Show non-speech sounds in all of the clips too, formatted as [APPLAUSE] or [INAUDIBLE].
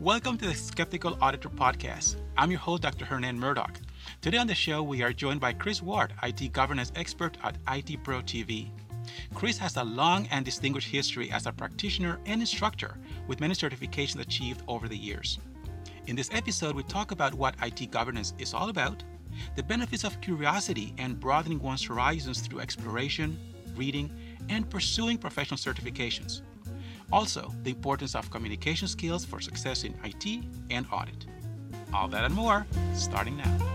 Welcome to the Skeptical Auditor Podcast. I'm your host, Dr. Hernan Murdock. Today on the show, we are joined by Chris Ward, IT governance expert at IT Pro TV. Chris has a long and distinguished history as a practitioner and instructor with many certifications achieved over the years. In this episode, we talk about what IT governance is all about, the benefits of curiosity and broadening one's horizons through exploration, reading, and pursuing professional certifications. Also, the importance of communication skills for success in IT and audit. All that and more, starting now.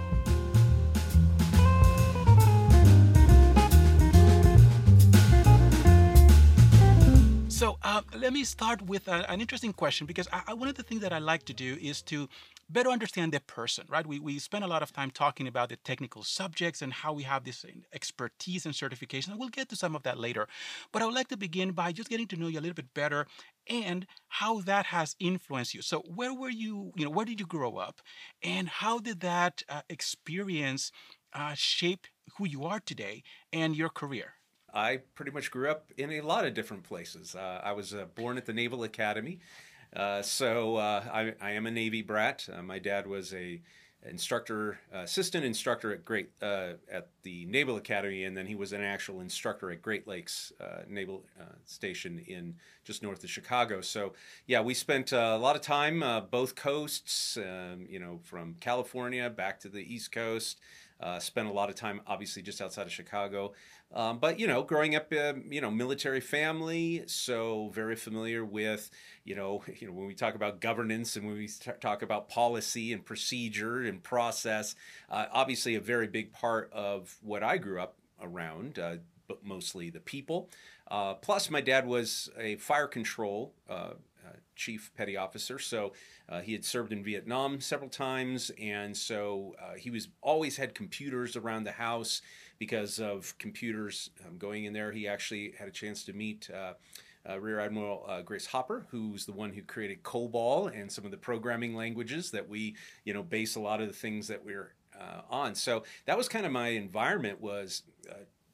So uh, let me start with a, an interesting question because I, I, one of the things that I like to do is to better understand the person, right? We, we spend a lot of time talking about the technical subjects and how we have this expertise and certification. We'll get to some of that later. But I would like to begin by just getting to know you a little bit better and how that has influenced you. So where were you, you know, where did you grow up? And how did that uh, experience uh, shape who you are today and your career? I pretty much grew up in a lot of different places. Uh, I was uh, born at the Naval Academy, uh, so uh, I, I, am a Navy brat. Uh, my dad was a instructor, assistant instructor at Great at the Naval Academy, and then he was an actual instructor at Great Lakes Naval Station in just north of Chicago. So yeah, we spent a lot of time both coasts. Um, you know, from California back to the East Coast. Uh, spent a lot of time, obviously, just outside of Chicago. Um, but you know, growing up, uh, you know, military family, so very familiar with, you know, [LAUGHS] you know, when we talk about governance and when we talk about policy and procedure and process, uh, obviously, a very big part of what I grew up around. Uh, but mostly the people. Uh, plus, my dad was a fire control uh, chief petty officer. So uh, he had served in Vietnam several times, and so uh, he was always had computers around the house because of computers um, going in there. He actually had a chance to meet. Uh, uh Rear Admiral uh, Grace Hopper, who's the one who created COBOL and some of the programming languages that we, you know, base a lot of the things that we're uh, on. So that was kind of my environment was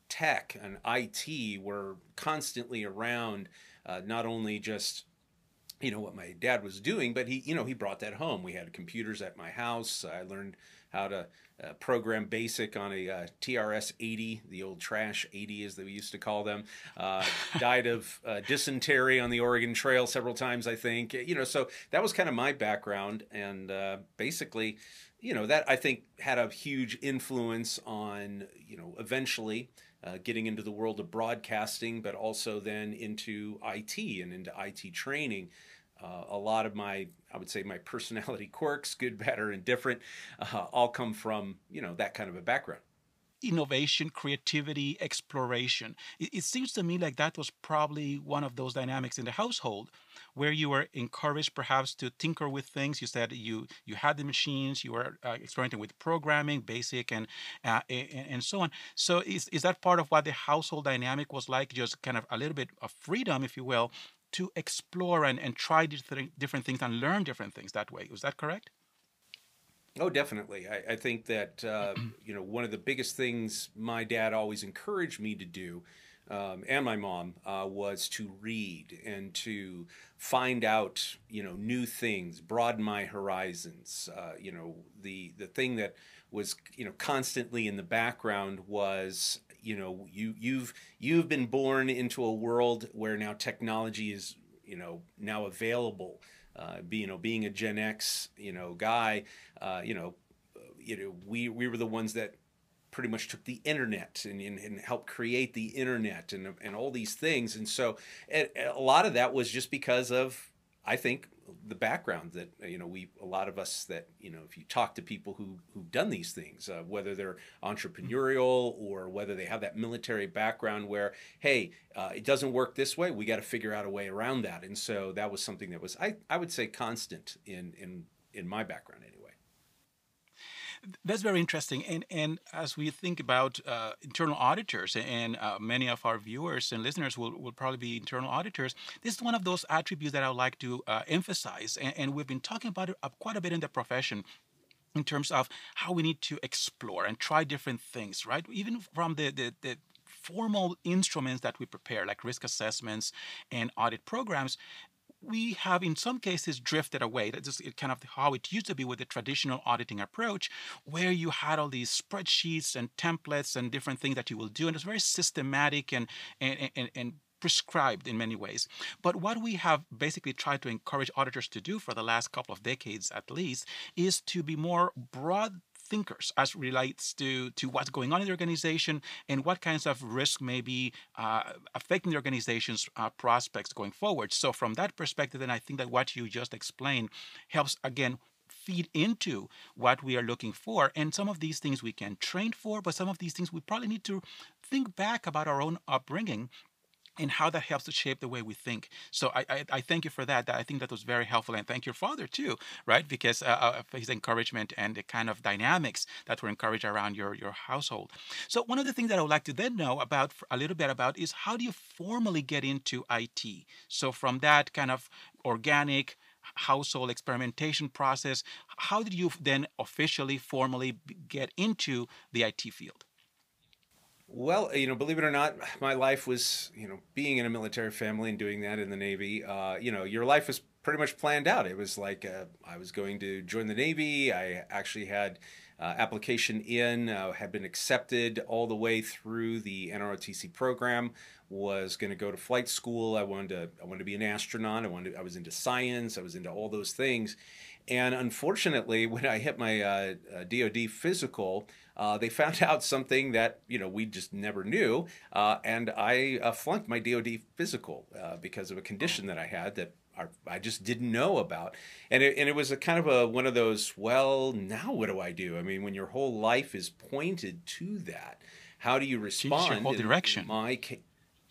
tech and IT were constantly around, not only just you know what my dad was doing but he you know he brought that home. We had computers at my house. I learned how to uh, program basic on a uh, trs 80 the old trash 80 as they used to call them. Uh, [LAUGHS] died of uh, dysentery on the oregon trail several times i think. You know so that was kind of my background. And uh, basically you know that i think had a huge influence on you know eventually uh, getting into the world of broadcasting, but also then into IT and into IT training. Uh, a lot of my, I would say, my personality [LAUGHS] quirks, good, bad, or indifferent, uh, all come from you know that kind of a background innovation, creativity, exploration. It, it, seems to me like that was probably one of those dynamics in the household where you were encouraged perhaps to tinker with things. You said you you had the machines, you were uh, experimenting with programming, basic, and, uh, and and so on. So is is that part of what the household dynamic was like? Just kind of a little bit of freedom, if you will, to explore and, and try different different things and learn different things that way. Was that correct? Oh, definitely. I, I think that uh, [CLEARS THROAT] you know one of the biggest things my dad always encouraged me to do, um, and my mom, uh, was to read and to find out you know new things, broaden my horizons. Uh, you know the the thing that was you know constantly in the background was you know you you've you've been born into a world where now technology is you know now available uh, be, you know, being a Gen X, you know, guy, uh, you know, you know, we we were the ones that pretty much took the internet and, and, and helped create the internet and and all these things, and so a lot of that was just because of I think the background that you know we a lot of us that you know if you talk to people who who've done these things uh, whether they're entrepreneurial or whether they have that military background where hey uh, it doesn't work this way we got to figure out a way around that. And so that was something that was I, I would say constant in in in my background anyway that's very interesting. And and as we think about uh, internal auditors, and uh, many of our viewers and listeners will, will probably be internal auditors, this is one of those attributes that I would like to uh, emphasize. And, and, we've been talking about it quite a bit in the profession in terms of how we need to explore and try different things, right? Even from the, the, the formal instruments that we prepare, like risk assessments and audit programs, we have in some cases drifted away. That's just kind of how it used to be with the traditional auditing approach, where you had all these spreadsheets and templates and different things that you will do, and it's very systematic and and and, and prescribed in many ways. But what we have basically tried to encourage auditors to do for the last couple of decades at least is to be more broad thinkers as relates to to what's going on in the organization and what kinds of risk may be uh, affecting the organization's uh, prospects going forward. So from that perspective, then I think that what you just explained helps again feed into what we are looking for. And some of these things we can train for, but some of these things we probably need to think back about our own upbringing and how that helps to shape the way we think. So I, I, I, thank you for that. I think that was very helpful, and thank your father too, right? Because uh, uh his encouragement and the kind of dynamics that were encouraged around your your household. So one of the things that I would like to then know about a little bit about is how do you formally get into IT? So from that kind of organic household experimentation process, how did you then officially formally get into the IT field? Well, you know, believe it or not, my life was, you know, being in a military family and doing that in the Navy. Uh, you know, your life was pretty much planned out. It was like uh, I was going to join the Navy. I actually had uh, application in, uh, had been accepted all the way through the NROTC program. Was going to go to flight school. I wanted to. I wanted to be an astronaut. I wanted. To, I was into science. I was into all those things. And unfortunately, [LAUGHS] when I hit my uh, DoD uh, physical, uh, they found [LAUGHS] out something that you know we just never knew, uh, and I uh, flunked my DoD physical uh, because of a condition that I had that I just didn't know about, and it, and it was a kind of a one of those. Well, now what do I do? I mean, when your whole life is pointed to that, how do you respond? Your whole direction. In my ca-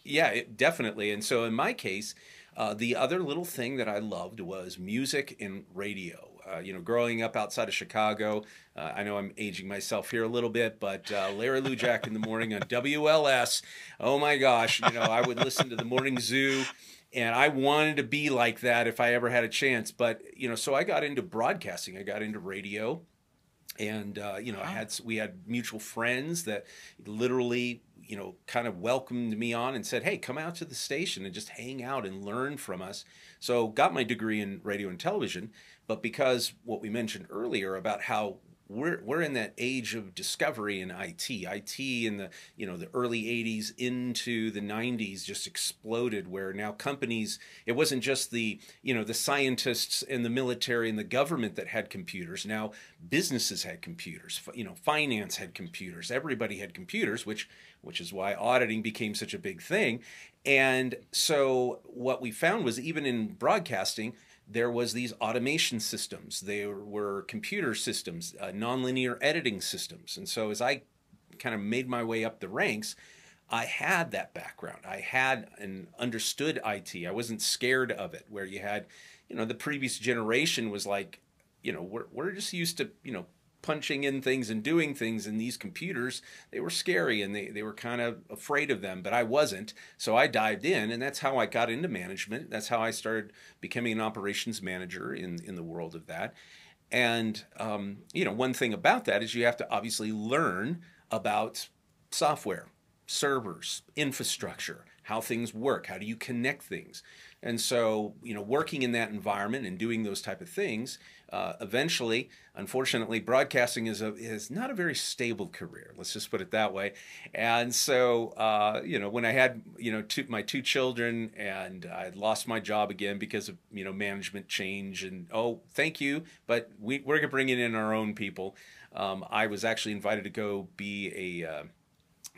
yeah, it, definitely. And so in my case, uh, the other little thing that I loved was music and radio. Uh, you know, growing up outside of Chicago, uh, I know I'm aging myself here a little bit, but uh, Larry Lujack in the morning on WLS. Oh my gosh, you know, I would listen to the Morning Zoo, and I wanted to be like that if I ever had a chance. But you know, so I got into broadcasting. I got into radio and uh, you know, I had we had mutual friends that literally you know kind of welcomed me on and said, "Hey, come out to the station and just hang out and learn from us." So, got my degree in radio and television, but because what we mentioned earlier about how we're we're in that age of discovery in IT. IT in the you know the early 80s into the 90s just exploded where now companies it wasn't just the you know the scientists and the military and the government that had computers. Now businesses had computers. You know finance had computers. Everybody had computers, which which is why auditing became such a big thing. And so what we found was even in broadcasting there was these automation systems. There were computer systems, uh, nonlinear editing systems. And so as I kind of made my way up the ranks, I had that background. I had and understood IT. I wasn't scared of it. Where you had, you know, the previous generation was like, you know, we're we're just used to, you know, punching in things and doing things in these computers they were scary and they, they were kind of afraid of them but i wasn't. So i dived in and that's how i got into management. That's how i started becoming an operations manager in, in the world of that. And um, you know one thing about that is you have to obviously learn about software servers infrastructure how things work how do you connect things. And so, you know, working in that environment and doing those type of things, uh, eventually, unfortunately, broadcasting is a is not a very stable career. Let's just put it that way. And so, uh, you know, when I had you know two, my two children and I lost my job again because of you know management change and oh, thank you, but we we're bringing in our own people. Um, I was actually invited to go be a uh,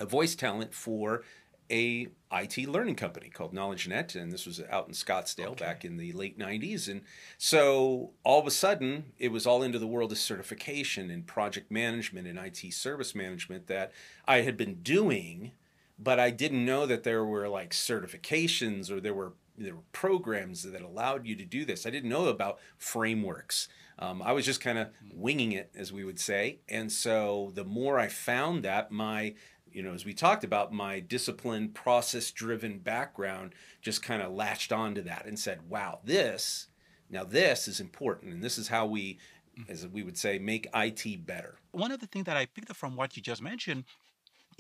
a voice talent for a IT learning company called KnowledgeNet, and this was out in Scottsdale okay. back in the late 90s. And so all of a sudden, it was all into the world of certification and project management and IT service management that I had been doing, but I didn't know that there were like certifications or there were there were programs that allowed you to do this. I didn't know about frameworks. Um, I was just kind of winging it, as we would say. And so the more I found that, my you know, as we talked about, my disciplined, process driven background just kind of latched onto that and said, wow, this, now this is important. And this is how we, mm. as we would say, make IT better. One of the things that I picked up from what you just mentioned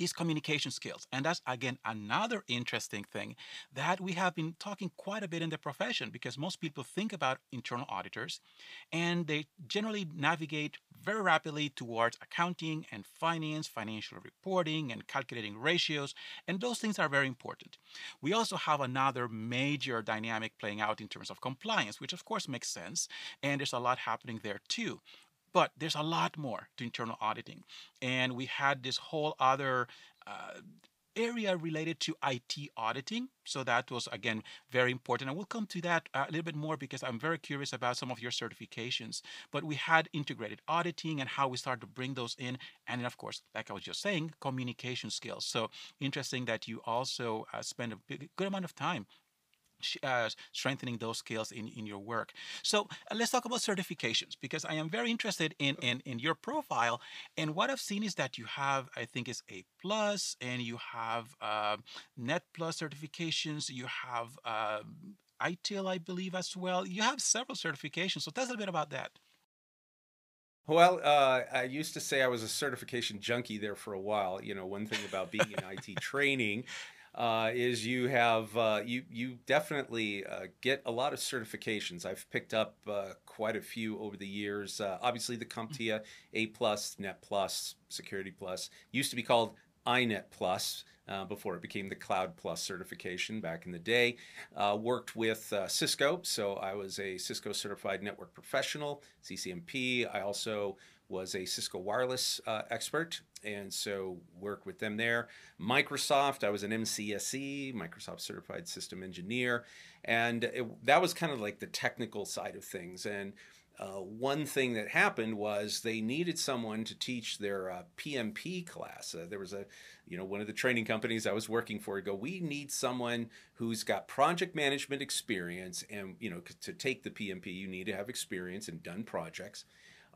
is communication skills. And that's, again, another interesting thing that we have been talking quite a bit in the profession because most people think about internal auditors and they generally navigate very rapidly towards accounting and finance, financial reporting, and calculating ratios. And those things are very important. We also have another major dynamic playing out in terms of compliance, which of course makes sense. And there's a lot happening there too. But there's a lot more to internal auditing. And we had this whole other uh, area related to IT auditing. So that was, again, very important. And we'll come to that a little bit more because I'm very curious about some of your certifications. But we had integrated auditing and how we started to bring those in. And then, of course, like I was just saying, communication skills. So interesting that you also uh, spend a big, good amount of time uh, strengthening those skills in, in your work. So uh, let's talk about certifications because I am very interested in, in, in your profile. And what I've seen is that you have, I think, is A plus, and you have uh, Net Plus certifications. You have uh, ITIL, I believe, as well. You have several certifications. So tell us a bit about that. Well, uh, I used to say I was a certification junkie there for a while. You know, one thing about being in IT training uh, is you have uh, you you definitely uh, get a lot of certifications. I've picked up uh, quite a few over the years. Uh, obviously, the CompTIA A Plus, Net Plus, Security Plus used to be called INET Plus. Uh, before it became the Cloud Plus certification back in the day. Uh, worked with uh, Cisco, so I was a Cisco certified network professional, CCNP. I also was a Cisco wireless uh, expert, and so worked with them there. Microsoft, I was an MCSE, Microsoft Certified System Engineer, and it, that was kind of like the technical side of things. And uh, one thing that happened was they needed someone to teach their uh, PMP class. Uh, there was a, you know, one of the training companies I was working for. Go, we need someone who's got project management experience, and you know, to take the PMP, you need to have experience and done projects.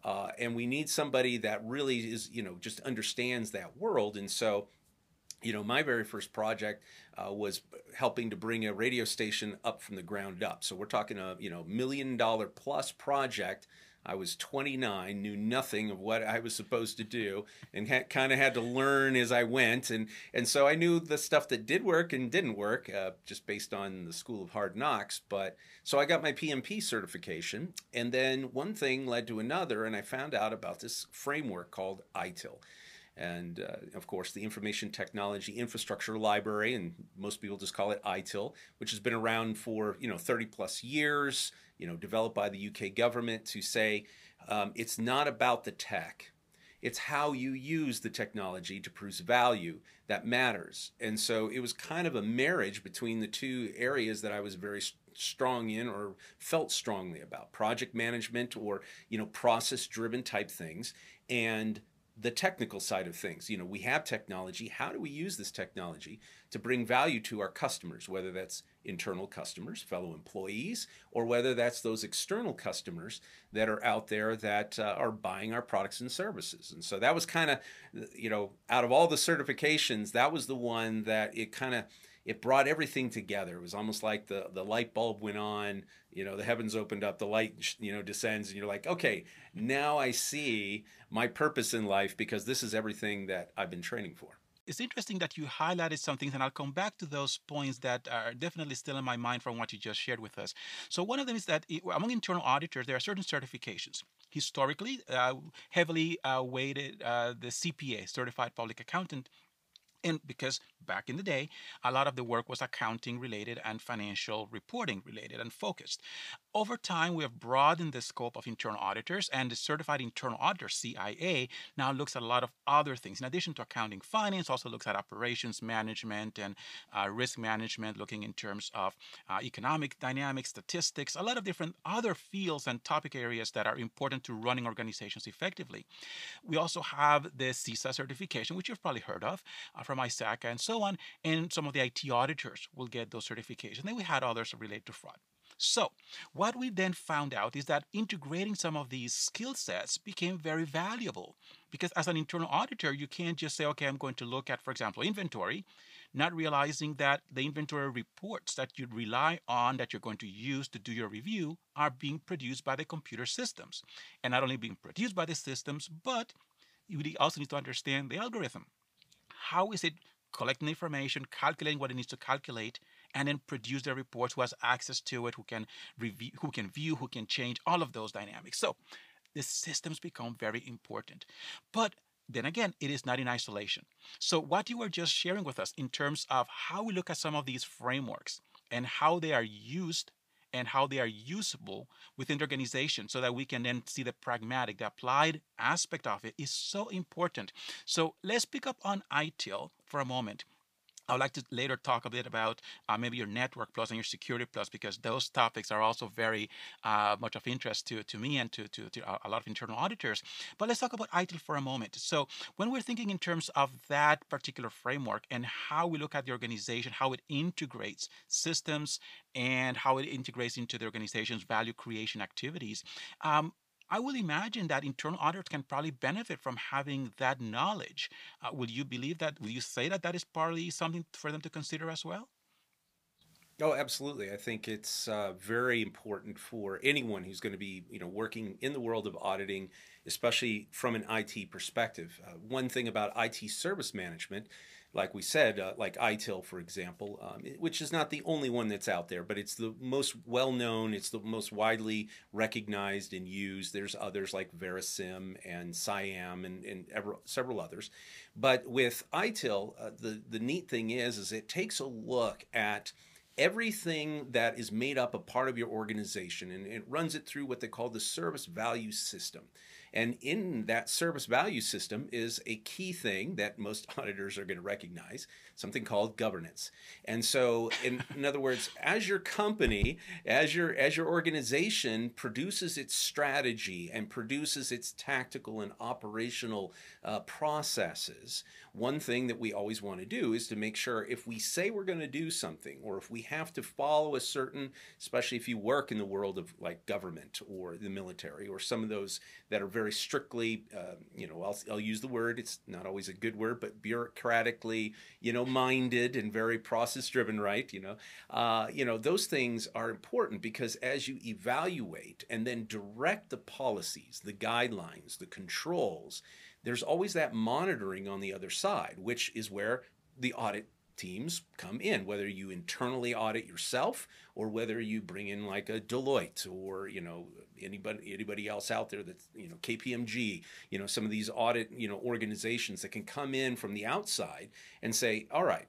Uh, and we need somebody that really is, you know, just understands that world. And so, you know, my very first project uh, was helping to bring a radio station up from the ground up. So we're talking a, you know, million dollar plus project I was 29, knew nothing of what I was supposed to do, and ha- kind of had to learn as I went. And, and so I knew the stuff that did work and didn't work uh, just based on the School of Hard Knocks. But so I got my PMP certification. And then one thing led to another, and I found out about this framework called ITIL and uh, of course the Information Technology Infrastructure Library, and most people just call it ITIL, which has been around for you know 30 plus years you know, developed by the UK government to say um, it's not about the tech. It's how you use the technology to produce value that matters. And so it was kind of a marriage between the two areas that I was very strong in or felt strongly about project management or, you know, process driven type things and the technical side of things. You know, we have technology. How do we use this technology to bring value to our customers, whether that's internal customers, fellow employees, or whether that's those external customers that are out there that uh, are buying our products and services. And so that was kind of, you know, out of all the certifications, that was the one that it kind of it brought everything together. It was almost like the the light bulb went on, you know, the heavens opened up, the light you know descends, and you're like, okay, now I see my purpose in life because this is everything that I've been training for. It's interesting that you highlighted some things, and I'll come back to those points that are definitely still in my mind from what you just shared with us. So, one of them is that among internal auditors, there are certain certifications. Historically, uh, heavily uh, weighted uh, the CPA, Certified Public Accountant, and because back in the day, a lot of the work was accounting related and financial reporting related and focused. Over time, we have broadened the scope of internal auditors, and the Certified Internal Auditor, CIA, now looks at a lot of other things. In addition to accounting finance, also looks at operations management and uh, risk management, looking in terms of uh, economic dynamics, statistics, a lot of different other fields and topic areas that are important to running organizations effectively. We also have the CISA certification, which you've probably heard of uh, from ISACA and so so on. And some of the IT auditors will get those certifications. Then we had others related to fraud. So, what we then found out is that integrating some of these skill sets became very valuable because as an internal auditor, you can't just say, okay, I'm going to look at, for example, inventory, not realizing that the inventory reports that you rely on, that you're going to use to do your review, are being produced by the computer systems. And not only being produced by the systems, but you also need to understand the algorithm how is it collecting information, calculating what it needs to calculate, and then produce the reports, who has access to it, who can review, who can view, who can change, all of those dynamics. So the systems become very important. But then again, it is not in isolation. So, what you were just sharing with us in terms of how we look at some of these frameworks and how they are used and how they are usable within the organization so that we can then see the pragmatic, the applied aspect of it is so important. So, let's pick up on ITIL for a moment I would like to later talk a bit about uh, maybe your network plus and your security plus because those topics are also very uh, much of interest to, to me and to, to, to, a lot of internal auditors. But let's talk about ITIL for a moment. So when we're thinking in terms of that particular framework and how we look at the organization, how it integrates systems and how it integrates into the organization's value creation activities, um, I would imagine that internal auditors can probably benefit from having that knowledge. Uh, will you believe that? Will you say that that is partly something for them to consider as well? Oh, absolutely. I think it's uh, very important for anyone who's going to be, you know, working in the world of auditing, especially from an IT perspective. Uh, one thing about IT service management like we said, uh, like ITIL, for example, um, which is not the only one that's out there, but it's the most well known, it's the most widely recognized and used. There's others like VeriSM and SIAM and, and ever, several others. But with ITIL, uh, the, the neat thing is, is it takes a look at everything that is made up a part of your organization and it runs it through what they call the service value system. And in that service value system is a key thing that most [LAUGHS] auditors are going to recognize, something called governance. And so, in, in other words, as your company, as your as your organization produces its strategy and produces its tactical and operational uh, processes, one thing that we always want to do is to make sure if we say we're going to do something, or if we have to follow a certain, especially if you work in the world of like government or the military or some of those that are very very strictly, uh, you know, I'll, I'll use the word, it's not always a good word, but bureaucratically, you know, minded and very process driven, right? You know, uh, you know, those things are important because as you evaluate and then direct the policies, the guidelines, the controls, there's always that monitoring on the other side, which is where the audit teams come in whether you internally audit yourself or whether you bring in like a Deloitte or you know anybody anybody else out there that you know KPMG you know some of these audit you know organizations that can come in from the outside and say all right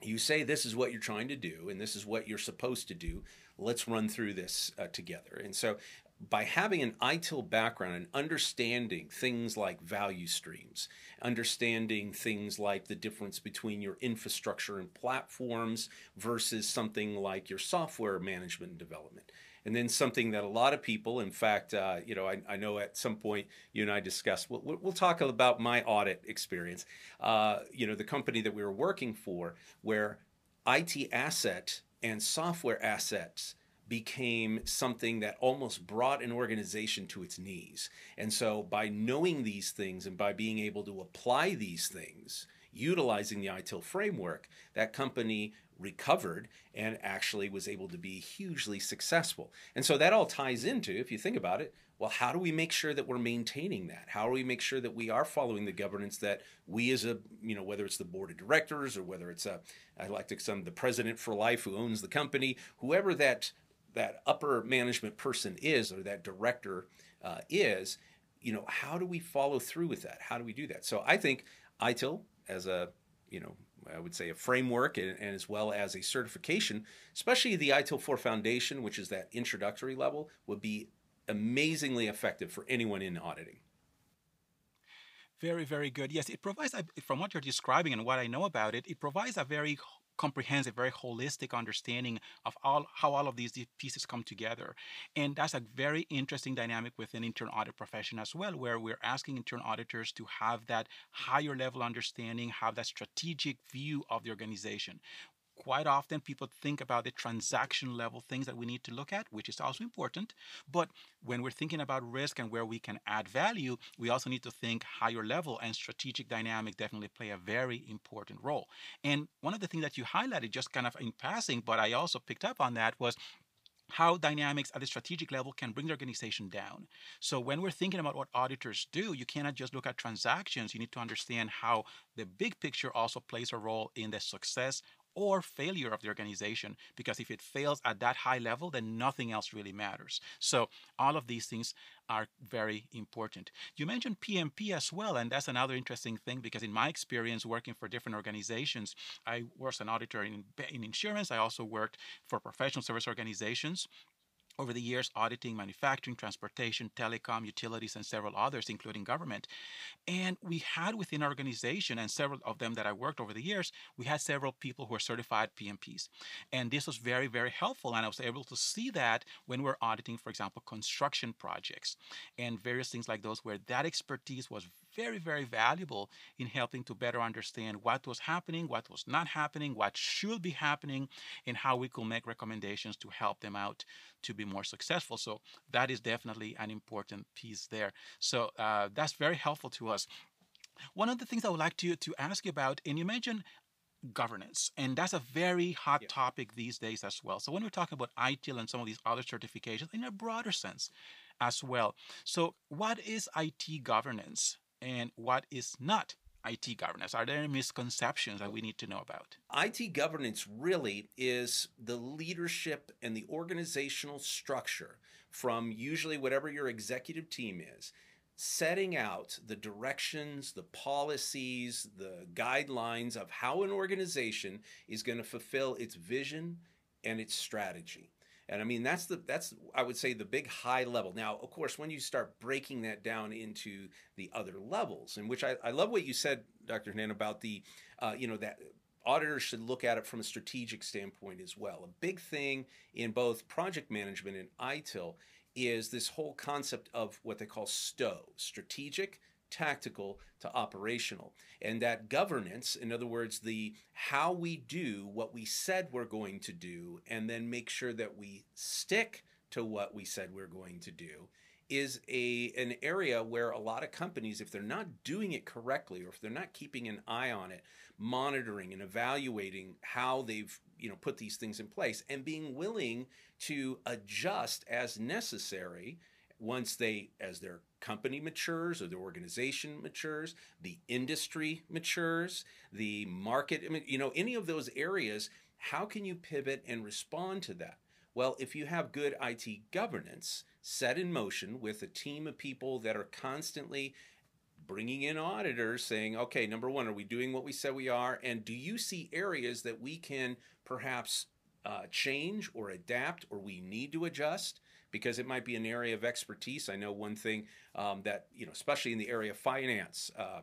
you say this is what you're trying to do and this is what you're supposed to do. Let's run through this uh, together. And so by having an ITIL background and understanding things like value streams, understanding things like the difference between your infrastructure and platforms versus something like your software management and development. And then something that a lot of people, in fact, uh, you know, I, I, know at some point you and I discussed, we'll, we'll talk about my audit experience. Uh, you know, the company that we were working for, where IT asset and software assets became something that almost brought an organization to its knees. And so, by knowing these things and by being able to apply these things, utilizing the ITIL framework, that company recovered and actually was able to be hugely successful. And so that all ties into, if you think about it, well, how do we make sure that we're maintaining that? How do we make sure that we are following the governance that we as a, you know, whether it's the board of directors or whether it's a, I like to some the president for life who owns the company, whoever that that upper management person is or that director uh, is, you know, how do we follow through with that? How do we do that? So I think ITIL as a, you know, I would say a framework and, and, as well as a certification, especially the ITIL 4 Foundation, which is that introductory level, would be amazingly effective for anyone in auditing. Very, very good. Yes, it provides, from what you're describing and what I know about it, it provides a very comprehensive, very holistic understanding of all how all of these pieces come together. And that's a very interesting dynamic within internal audit profession as well, where we're asking internal auditors to have that higher level understanding, have that strategic view of the organization quite often people think about the transaction level things that we need to look at, which is also important. But when we're thinking about risk and where we can add value, we also need to think higher level and strategic dynamic definitely play a very important role. And one of the things that you highlighted just kind of in passing, but I also picked up on that was how dynamics at the strategic level can bring the organization down. So when we're thinking about what auditors do, you cannot just look at transactions. You need to understand how the big picture also plays a role in the success or failure of the organization because if it fails at that high level then nothing else really matters. So all of these things are very important. You mentioned pmp as well and that's another interesting thing because in my experience working for different organizations i was an auditor in, in insurance. I also worked for professional service organizations over the years auditing manufacturing, transportation, telecom, utilities, and several others, including government. And we had within our organization, and several of them that I worked over the years, we had several people who are certified PMPs. And this was very, very helpful. And I was able to see that when we're auditing, for example, construction projects and various things like those, where that expertise was very, very valuable in helping to better understand what was happening, what was not happening, what should be happening, and how we could make recommendations to help them out to be more successful. So that is definitely an important piece there. So uh, that's very helpful to us. One of the things I would like to, to ask you about, and you mentioned governance. And that's a very hot yeah. topic these days as well. So when we're talking about ITIL and some of these other certifications in a broader sense as well. So what is IT governance? And what is not IT governance? Are there any misconceptions that we need to know about? IT governance really is the leadership and the organizational structure from usually whatever your executive team is, setting out the directions, the policies, the guidelines of how an organization is going to fulfill its vision and its strategy. And I mean that's the that's I would say the big high level. Now, of course, when you start breaking that down into the other levels, in which I, I love what you said, Dr. Hernan, about the uh, you know that auditors should look at it from a strategic standpoint as well. A big thing in both project management and ITIL is this whole concept of what they call STOW, strategic, tactical to operational. And that governance, in other words, the how we do what we said we're going to do and then make sure that we stick to what we said we're going to do is a an area where a lot of companies if they're not doing it correctly or if they're not keeping an eye on it monitoring and evaluating how they've you know put these things in place and being willing to adjust as necessary once they as their company matures or the organization matures the industry matures the market you know any of those areas how can you pivot and respond to that? Well if you have good IT governance set in motion with a team of people that are constantly bringing in auditors saying okay number 1 are we doing what we said we are? And do you see areas that we can perhaps uh, change or adapt or we need to adjust because it might be an area of expertise. I know one thing um, that, you know, especially in the area of finance, uh,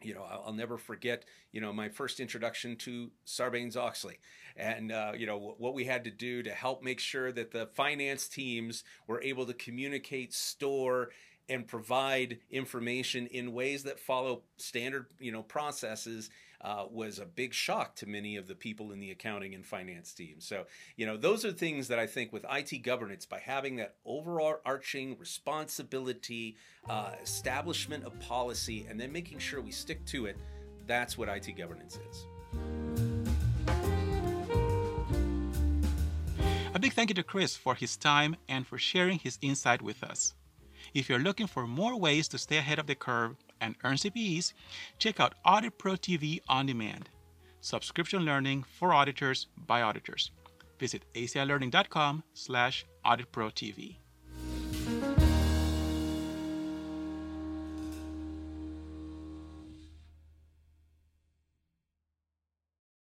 you know, I'll, never forget, you know, my first introduction to Sarbanes Oxley and, uh, you know, what we had to do to help make sure that the finance teams were able to communicate, store, and provide information in ways that follow standard, you know, processes uh, was a big shock to many of the people in the accounting and finance team. So, you know, those are things that I think with IT governance, by having that overarching responsibility, uh, establishment of policy, and then making sure we stick to it, that's what IT governance is. A big thank you to Chris for his time and for sharing his insight with us. If you're looking for more ways to stay ahead of the curve and earn CPEs, check out Audit Pro TV on demand. Subscription learning for auditors by auditors. Visit acilearning.com slash auditprotv.